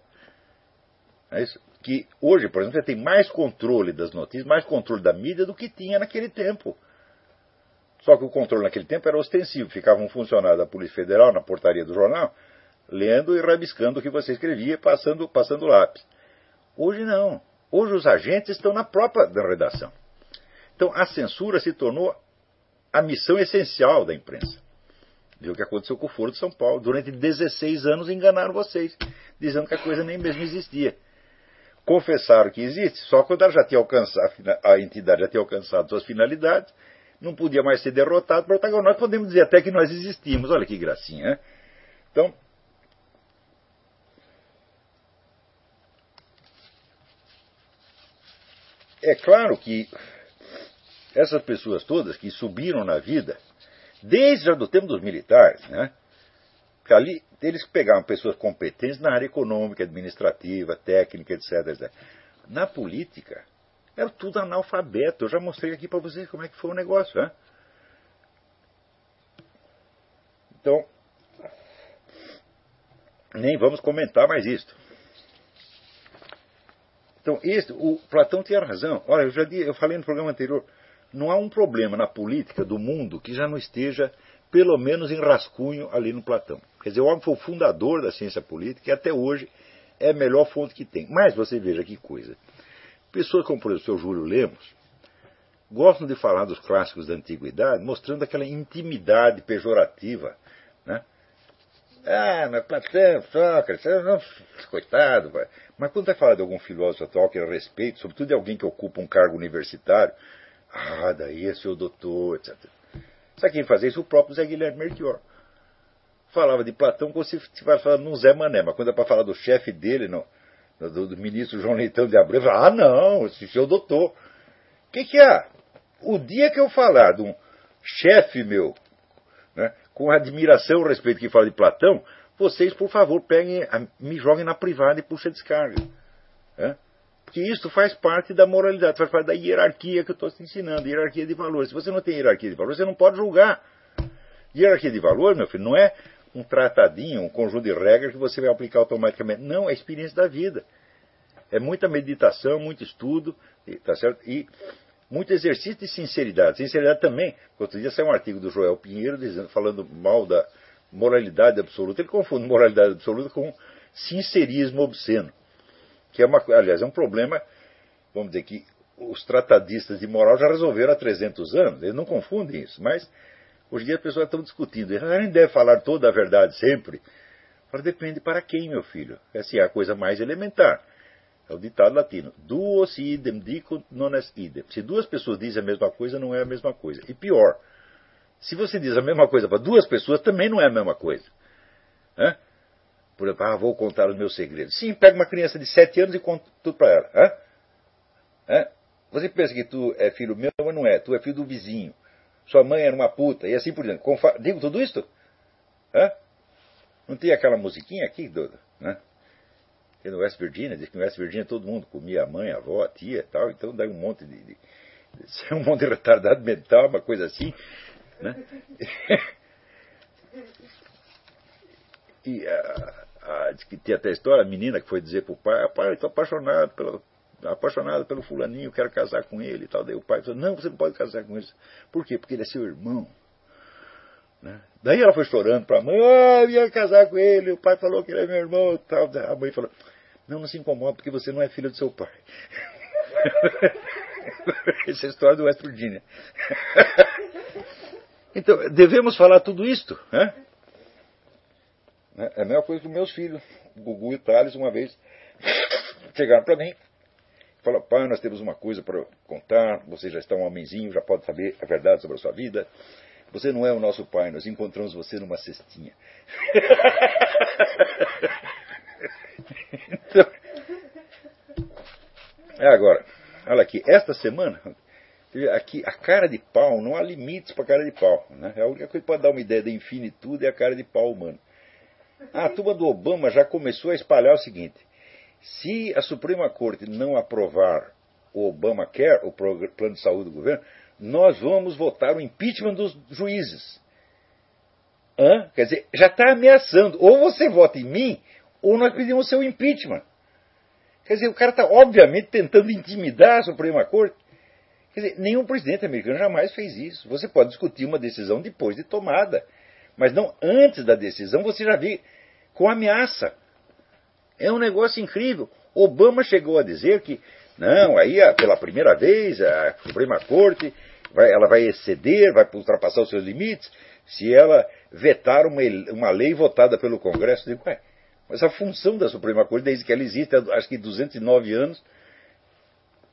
É que hoje, por exemplo, tem mais controle das notícias, mais controle da mídia do que tinha naquele tempo. Só que o controle naquele tempo era ostensivo. Ficava um funcionário da Polícia Federal na portaria do jornal, lendo e rabiscando o que você escrevia, passando, passando lápis. Hoje não. Hoje os agentes estão na própria redação. Então a censura se tornou a missão essencial da imprensa. Viu o que aconteceu com o Foro de São Paulo. Durante 16 anos enganaram vocês, dizendo que a coisa nem mesmo existia. Confessaram que existe, só quando ela já tinha alcançado, a entidade já tinha alcançado suas finalidades, não podia mais ser derrotado, portanto nós podemos dizer até que nós existimos. Olha que gracinha, né? Então, é claro que essas pessoas todas que subiram na vida, desde o tempo dos militares, né? Ali, eles pegavam pessoas competentes na área econômica, administrativa, técnica, etc, etc. Na política, era tudo analfabeto. Eu já mostrei aqui para vocês como é que foi o negócio. Né? Então, nem vamos comentar mais isto. Então, este, o Platão tinha razão. Olha, eu já eu falei no programa anterior, não há um problema na política do mundo que já não esteja, pelo menos, em rascunho ali no Platão. Quer dizer, o homem foi o fundador da ciência política e até hoje é a melhor fonte que tem. Mas você veja que coisa. Pessoas como, por exemplo, o Júlio Lemos, gostam de falar dos clássicos da antiguidade, mostrando aquela intimidade pejorativa. Ah, mas Platão, Sócrates, não, coitado. Mas quando vai falar de algum filósofo atual que eu respeito, sobretudo de alguém que ocupa um cargo universitário, ah, daí é seu doutor, etc. Sabe quem fazia isso? O próprio Zé Guilherme Melchior. Falava de Platão como se estivesse falando num Zé Mané, mas quando é para falar do chefe dele, não, do, do, ministro João Leitão de Abreu, fala, ah, não, esse seu doutor. O que, que é? O dia que eu falar de um chefe meu, com admiração e respeito que fala de Platão, vocês, por favor, peguem, me joguem na privada e puxem descarga. Né? Porque isso faz parte da moralidade, faz parte da hierarquia que eu estou te ensinando, hierarquia de valores. Se você não tem hierarquia de valores, você não pode julgar. Hierarquia de valores, meu filho, não é um tratadinho, um conjunto de regras que você vai aplicar automaticamente. Não, é a experiência da vida. É muita meditação, muito estudo, tá certo? E muito exercício de sinceridade. Sinceridade também. Outro dia saiu um artigo do Joel Pinheiro dizendo, falando mal da moralidade absoluta. Ele confunde moralidade absoluta com sincerismo obsceno que é uma, aliás, é um problema, vamos dizer que os tratadistas de moral já resolveram há 300 anos, eles não confundem isso, mas hoje em dia as pessoas estão discutindo, a gente deve falar toda a verdade sempre. Depende para quem, meu filho. Essa é a coisa mais elementar. É o ditado latino. Duos idem dicunt non est idem. Se duas pessoas dizem a mesma coisa, não é a mesma coisa. E pior, se você diz a mesma coisa para duas pessoas, também não é a mesma coisa. Né? Por exemplo, ah, vou contar os meus segredos. Sim, pega uma criança de 7 anos e conta tudo para ela. Hã? Hã? Você pensa que tu é filho meu, mas não é. Tu é filho do vizinho. Sua mãe era uma puta, e assim por diante. Confa Digo tudo isso? Hã? Não tem aquela musiquinha aqui? Né? No West Virginia, diz que no West Virginia todo mundo comia a mãe, a avó, a tia e tal. Então dá um monte de, de, um monte de retardado mental, uma coisa assim. Né? e uh, ah, que tinha até a história, a menina que foi dizer pro pai, ah, pai, estou apaixonado pelo, apaixonado pelo fulaninho, quero casar com ele e tal. Daí o pai falou, não, você não pode casar com ele. Por quê? Porque ele é seu irmão. Né? Daí ela foi chorando para a mãe, ah, eu ia casar com ele, o pai falou que ele é meu irmão tal. A mãe falou, não, não se incomoda porque você não é filho do seu pai. Essa é a história do West Virginia. então, devemos falar tudo isto, né? É a mesma coisa que meus filhos, Gugu e Thales, uma vez chegaram para mim e falaram: pai, nós temos uma coisa para contar, você já está um homenzinho, já pode saber a verdade sobre a sua vida. Você não é o nosso pai, nós encontramos você numa cestinha. então, é agora, olha aqui, esta semana, aqui, a cara de pau, não há limites para a cara de pau. Né? A única coisa que pode dar uma ideia da infinitude é a cara de pau humano. A turma do Obama já começou a espalhar o seguinte: se a Suprema Corte não aprovar o Obamacare, o plano de saúde do governo, nós vamos votar o impeachment dos juízes. Hã? Quer dizer, já está ameaçando. Ou você vota em mim, ou nós pedimos seu impeachment. Quer dizer, o cara está obviamente tentando intimidar a Suprema Corte. Quer dizer, nenhum presidente americano jamais fez isso. Você pode discutir uma decisão depois de tomada, mas não antes da decisão, você já vê com ameaça. É um negócio incrível. Obama chegou a dizer que, não, aí pela primeira vez a Suprema Corte vai, ela vai exceder, vai ultrapassar os seus limites, se ela vetar uma, uma lei votada pelo Congresso. Eu digo, ué, mas a função da Suprema Corte, desde que ela existe, acho que 209 anos,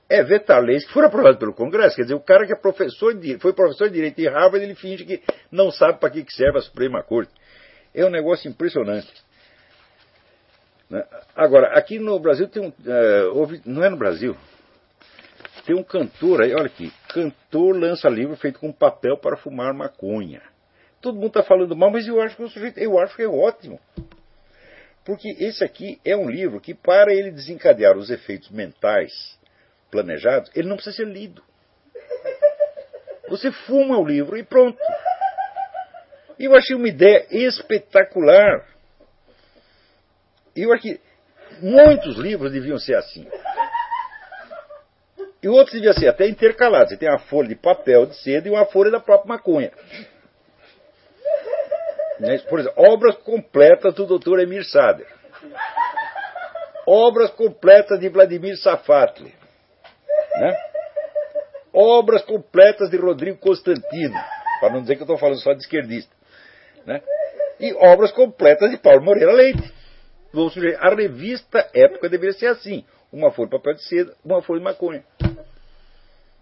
é vetar leis que foram aprovadas pelo Congresso. Quer dizer, o cara que é professor de, foi professor de direito em Harvard, ele finge que não sabe para que serve a Suprema Corte. É um negócio impressionante. Né? Agora, aqui no Brasil tem um. Uh, não é no Brasil. Tem um cantor aí, olha aqui. Cantor lança livro feito com papel para fumar maconha. Todo mundo está falando mal, mas eu acho que o sujeito, eu acho que é ótimo. Porque esse aqui é um livro que, para ele desencadear os efeitos mentais planejados, ele não precisa ser lido. Você fuma o livro e pronto. E eu achei uma ideia espetacular. Eu acho que muitos livros deviam ser assim. E outros deviam ser até intercalados. Você tem uma folha de papel de seda e uma folha da própria maconha. Né? Por exemplo, obras completas do Dr. Emir Sader. Obras completas de Vladimir Safatli. Né? Obras completas de Rodrigo Constantino, para não dizer que eu estou falando só de esquerdista. Né? E obras completas de Paulo Moreira Leite. A revista Época deveria ser assim: uma folha de papel de seda, uma folha de maconha.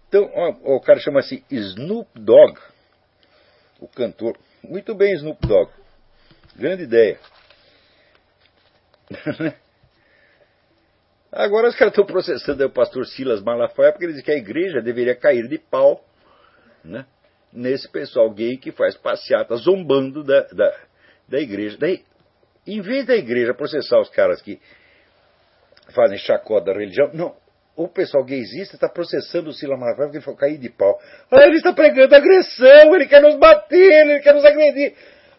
Então, ó, o cara chama-se Snoop Dogg, o cantor. Muito bem, Snoop Dogg. Grande ideia. Agora os caras estão processando o pastor Silas Malafaia porque eles dizem que a igreja deveria cair de pau né, nesse pessoal gay que faz passeata zombando da, da, da igreja. Daí, em vez da igreja processar os caras que fazem chacota da religião, não. O pessoal gaysista está processando o Silas Malafaia porque ele cair de pau. Ah, ele está pregando agressão, ele quer nos bater, ele quer nos agredir.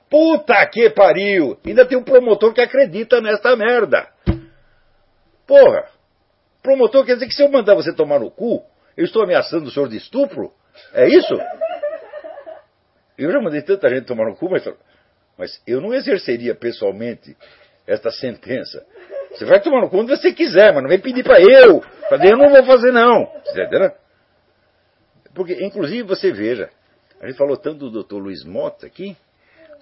Puta que pariu! Ainda tem um promotor que acredita nesta merda. Porra! Promotor quer dizer que se eu mandar você tomar no cu, eu estou ameaçando o senhor de estupro? É isso? Eu já mandei tanta gente tomar no cu, mas, mas eu não exerceria pessoalmente esta sentença. Você vai tomar no cu onde você quiser, mas não vem pedir para eu. Fazer, eu não vou fazer, não. Você entendeu? Porque, inclusive, você veja, a gente falou tanto do Dr. Luiz Mota aqui,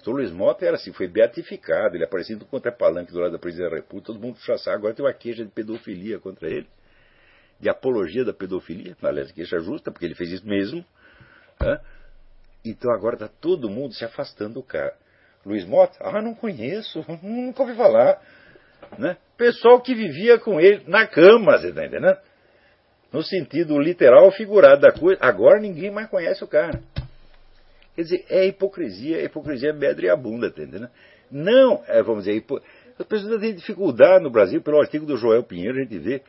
o Luiz Mota era assim, foi beatificado, ele aparecia contra palanque do lado da presidência da República, todo mundo chassar. Agora tem uma queixa de pedofilia contra ele, de apologia da pedofilia, aliás, queixa justa, porque ele fez isso mesmo. Né? Então agora está todo mundo se afastando do cara. Luiz Mota? Ah, não conheço, nunca ouvi falar. Né? Pessoal que vivia com ele na cama, você está entendendo? No sentido literal figurado da coisa. Agora ninguém mais conhece o cara. Quer dizer, é hipocrisia, hipocrisia é medra e a bunda, tá? Não, é, vamos dizer, hipo... as pessoas têm dificuldade no Brasil, pelo artigo do Joel Pinheiro, a gente vê,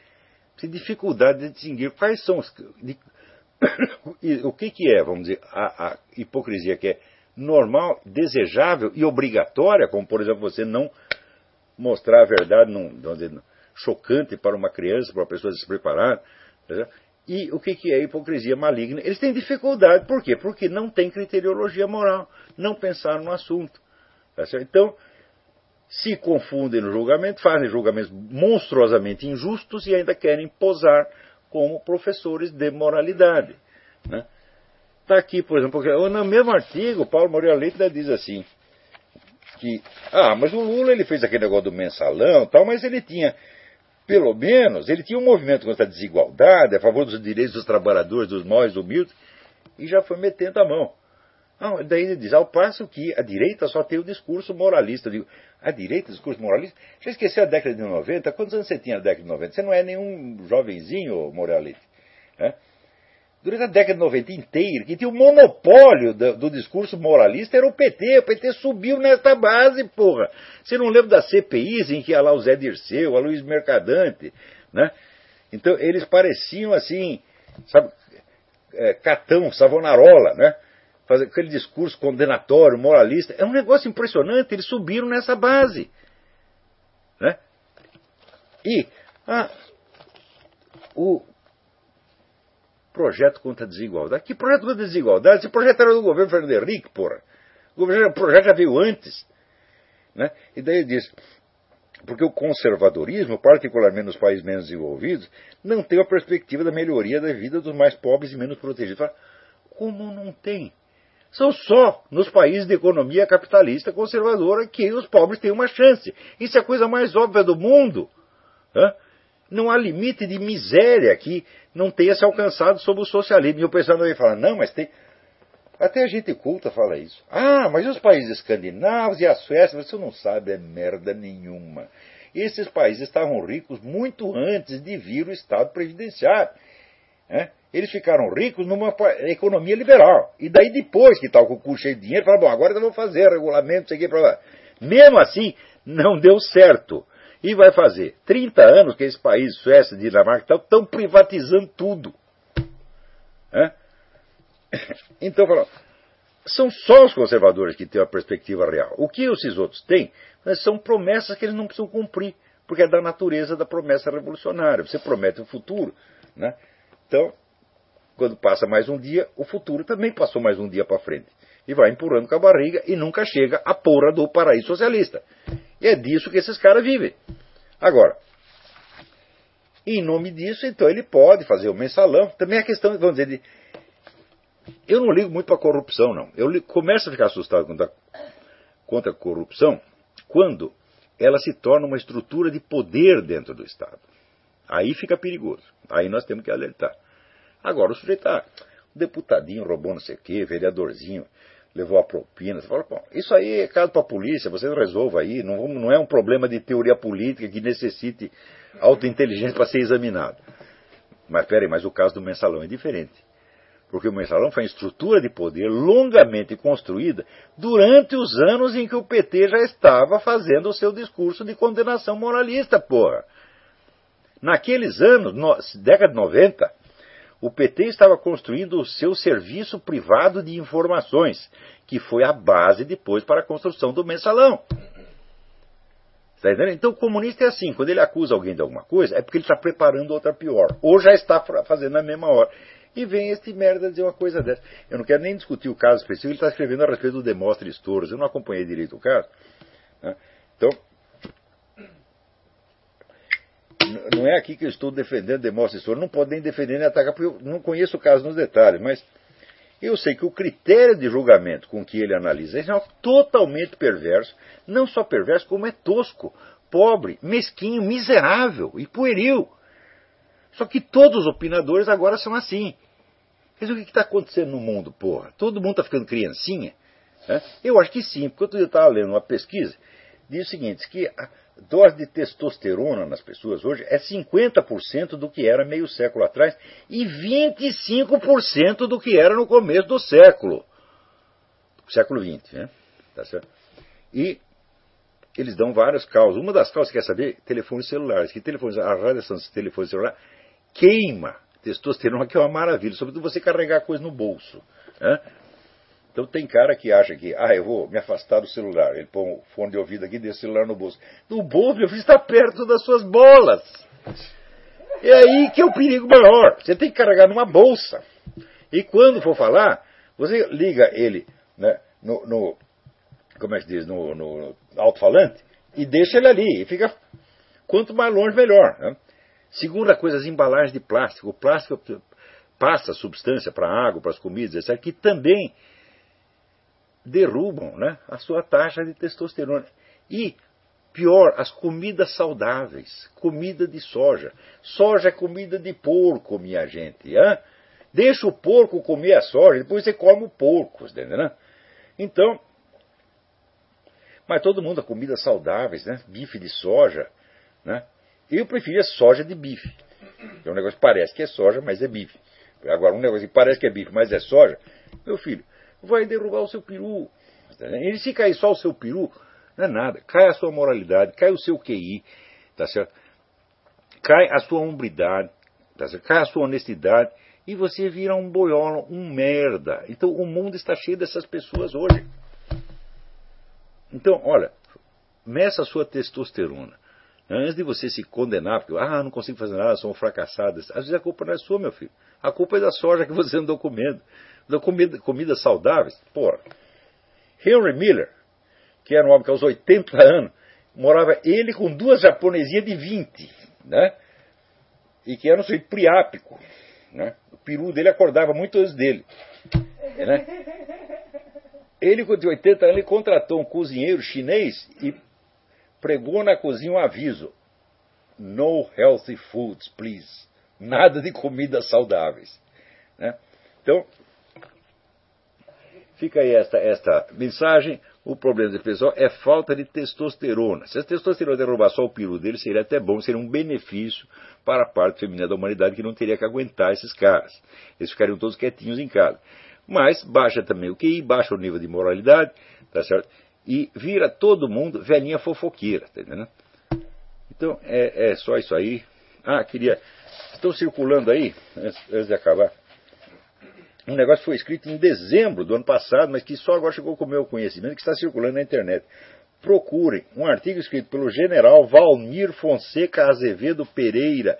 tem dificuldade de distinguir quais são os. De, o que, que é, vamos dizer, a, a hipocrisia que é normal, desejável e obrigatória, como por exemplo você não mostrar a verdade num, dizer, chocante para uma criança, para uma pessoa despreparada, tá e o que, que é hipocrisia maligna? Eles têm dificuldade. Por quê? Porque não tem criteriologia moral. Não pensaram no assunto. Tá então, se confundem no julgamento, fazem julgamentos monstruosamente injustos e ainda querem posar como professores de moralidade. Está né? Tá aqui, por exemplo, no mesmo artigo, Paulo Moreira Leite diz assim, que, ah, mas o Lula ele fez aquele negócio do mensalão tal, mas ele tinha pelo menos, ele tinha um movimento contra a desigualdade, a favor dos direitos dos trabalhadores, dos mais humildes, e já foi metendo a mão. Não, daí ele diz, ao passo que a direita só tem o discurso moralista. Eu digo, a direita, o discurso moralista? Já esqueceu a década de 90? Quantos anos você tinha na década de 90? Você não é nenhum jovenzinho moralista. Né? Durante a década de 90 inteira, que tinha o monopólio do, do, discurso moralista era o PT. O PT subiu nesta base, porra. Você não lembra das CPIs em que ia lá o Zé Dirceu, a Luiz Mercadante, né? Então, eles pareciam assim, sabe, é, Catão, Savonarola, né? Fazer aquele discurso condenatório, moralista. É um negócio impressionante, eles subiram nessa base. Né? E ah, o projeto contra a desigualdade. Que projeto contra a desigualdade? Esse projeto era do governo Fernando Henrique, porra. O, projeto já veio antes. Né? E daí ele diz, porque o conservadorismo, particularmente nos países menos desenvolvidos, não tem a perspectiva da melhoria da vida dos mais pobres e menos protegidos. Como não tem? São só nos países de economia capitalista conservadora que os pobres têm uma chance. Isso é a coisa mais óbvia do mundo. Né? Não há limite de miséria que não tenha se alcançado sob o socialismo. E o pessoal vai não, mas tem. Até a gente culta fala isso. Ah, mas os países escandinavos e a Suécia, você não sabe, é merda nenhuma. Esses países estavam ricos muito antes de vir o Estado previdenciário. Né? Eles ficaram ricos numa economia liberal. E daí, depois que estava com o cu cheio de dinheiro, falaram, bom, agora eu vou fazer regulamento, sei que para lá. Mesmo assim, não deu certo. E vai fazer 30 anos que esse país, Suécia e Dinamarca, estão privatizando tudo. É? Então, são só os conservadores que têm a perspectiva real. O que esses outros têm são promessas que eles não precisam cumprir, porque é da natureza da promessa revolucionária. Você promete o futuro. Né? Então, quando passa mais um dia, o futuro também passou mais um dia para frente. E vai empurrando com a barriga e nunca chega a porra do paraíso socialista. E é disso que esses caras vivem. Agora, em nome disso, então ele pode fazer o mensalão. Também a questão, vamos dizer, de, eu não ligo muito para a corrupção, não. Eu começo a ficar assustado contra, contra a corrupção quando ela se torna uma estrutura de poder dentro do Estado. Aí fica perigoso. Aí nós temos que alertar. Agora, o sujeito, ah, o deputadinho roubou não sei o quê, vereadorzinho levou a propina. Você fala, bom, isso aí é caso para a polícia, você resolva aí, não, não é um problema de teoria política que necessite autointeligência para ser examinado. Mas peraí, mas o caso do mensalão é diferente. Porque o mensalão foi uma estrutura de poder longamente construída durante os anos em que o PT já estava fazendo o seu discurso de condenação moralista, porra. Naqueles anos, no, década de 90, o PT estava construindo o seu serviço privado de informações, que foi a base depois para a construção do mensalão. Tá então o comunista é assim, quando ele acusa alguém de alguma coisa, é porque ele está preparando outra pior, ou já está fazendo na mesma hora. E vem este merda dizer uma coisa dessa. Eu não quero nem discutir o caso específico, ele está escrevendo a respeito do Demóstenes Touros, eu não acompanhei direito o caso. Né? Então, não é aqui que eu estou defendendo Demóstenes Touros, não pode nem defender nem atacar, porque eu não conheço o caso nos detalhes, mas eu sei que o critério de julgamento com que ele analisa é totalmente perverso, não só perverso, como é tosco, pobre, mesquinho, miserável e pueril. Só que todos os opinadores agora são assim. Dizer, o que está acontecendo no mundo, porra? Todo mundo está ficando criancinha? É? Eu acho que sim, porque eu estava lendo uma pesquisa, diz o seguinte, que dose de testosterona nas pessoas hoje é 50% do que era meio século atrás e 25% do que era no começo do século. Século XX, né? Tá certo? E eles dão várias causas. Uma das causas, quer saber? Telefones celulares. Que telefones, a radiação de telefone celular queima testosterona, que é uma maravilha, sobretudo você carregar coisa no bolso. Né? Então tem cara que acha que, ah, eu vou me afastar do celular. Ele põe o fone de ouvido aqui e deixa o celular no bolso. No bolso, meu filho, está perto das suas bolas. É aí que é o perigo maior. Você tem que carregar numa bolsa. E quando for falar, você liga ele né, no, no, como é que diz, no, no alto-falante e deixa ele ali. E fica quanto mais longe, melhor. Né? Segunda coisa, as embalagens de plástico. O plástico passa substância para a água, para as comidas, etc., que também derrubam né, a sua taxa de testosterona. E, pior, as comidas saudáveis, comida de soja. Soja é comida de porco, minha gente. Hein? Deixa o porco comer a soja, depois você come o porco, entendeu? Né? Então, mas todo mundo comidas saudáveis, né? Bife de soja, né? Eu preferia soja de bife. É um negócio que parece que é soja, mas é bife. Agora, um negócio que parece que é bife, mas é soja, meu filho, vai derrubar o seu peru. E se cair só o seu peru, não é nada. Cai a sua moralidade, cai o seu QI, tá certo? Cai a sua hombridade, tá certo? cai a sua honestidade e você vira um boiola, um merda. Então o mundo está cheio dessas pessoas hoje. Então, olha, meça a sua testosterona. Antes de você se condenar, porque, ah, não consigo fazer nada, sou um fracassado. Às vezes a culpa não é sua, meu filho. A culpa é da soja que você andou comendo. Da comida, comidas saudáveis. Porra. Henry Miller, que era um homem que aos 80 anos, morava ele com duas japonesinhas de 20, né? E que era um sujeito priápico, né? O peru dele acordava muito antes dele, né? Ele, com 80 anos, ele contratou um cozinheiro chinês e pregou na cozinha um aviso: No healthy foods, please. Nada de comidas saudáveis. Né? Então, fica aí esta, esta mensagem. O problema desse pessoal é falta de testosterona. Se a testosterona derrubar só o piro dele, seria até bom, seria um benefício para a parte feminina da humanidade que não teria que aguentar esses caras. Eles ficariam todos quietinhos em casa. Mas baixa também o QI, baixa o nível de moralidade, tá certo? E vira todo mundo velhinha fofoqueira, tá entendendo? Então é, é só isso aí. Ah, queria. Estão circulando aí, antes de acabar, um negócio que foi escrito em dezembro do ano passado, mas que só agora chegou com o meu conhecimento, que está circulando na internet. Procurem um artigo escrito pelo general Valmir Fonseca Azevedo Pereira.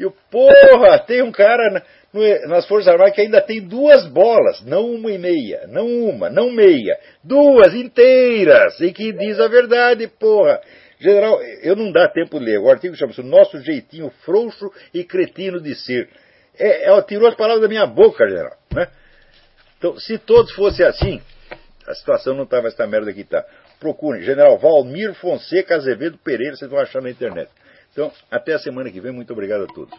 E o porra, tem um cara no, nas Forças Armadas que ainda tem duas bolas, não uma e meia, não uma, não meia, duas inteiras, e que diz a verdade, porra. General, eu não dá tempo de ler. O artigo chama-se Nosso Jeitinho Frouxo e Cretino de Ser. É, ela tirou as palavras da minha boca, general. Né? Então, se todos fossem assim, a situação não estava essa merda que está. Procurem, General Valmir Fonseca Azevedo Pereira, vocês vão achar na internet. Então, até a semana que vem, muito obrigado a todos.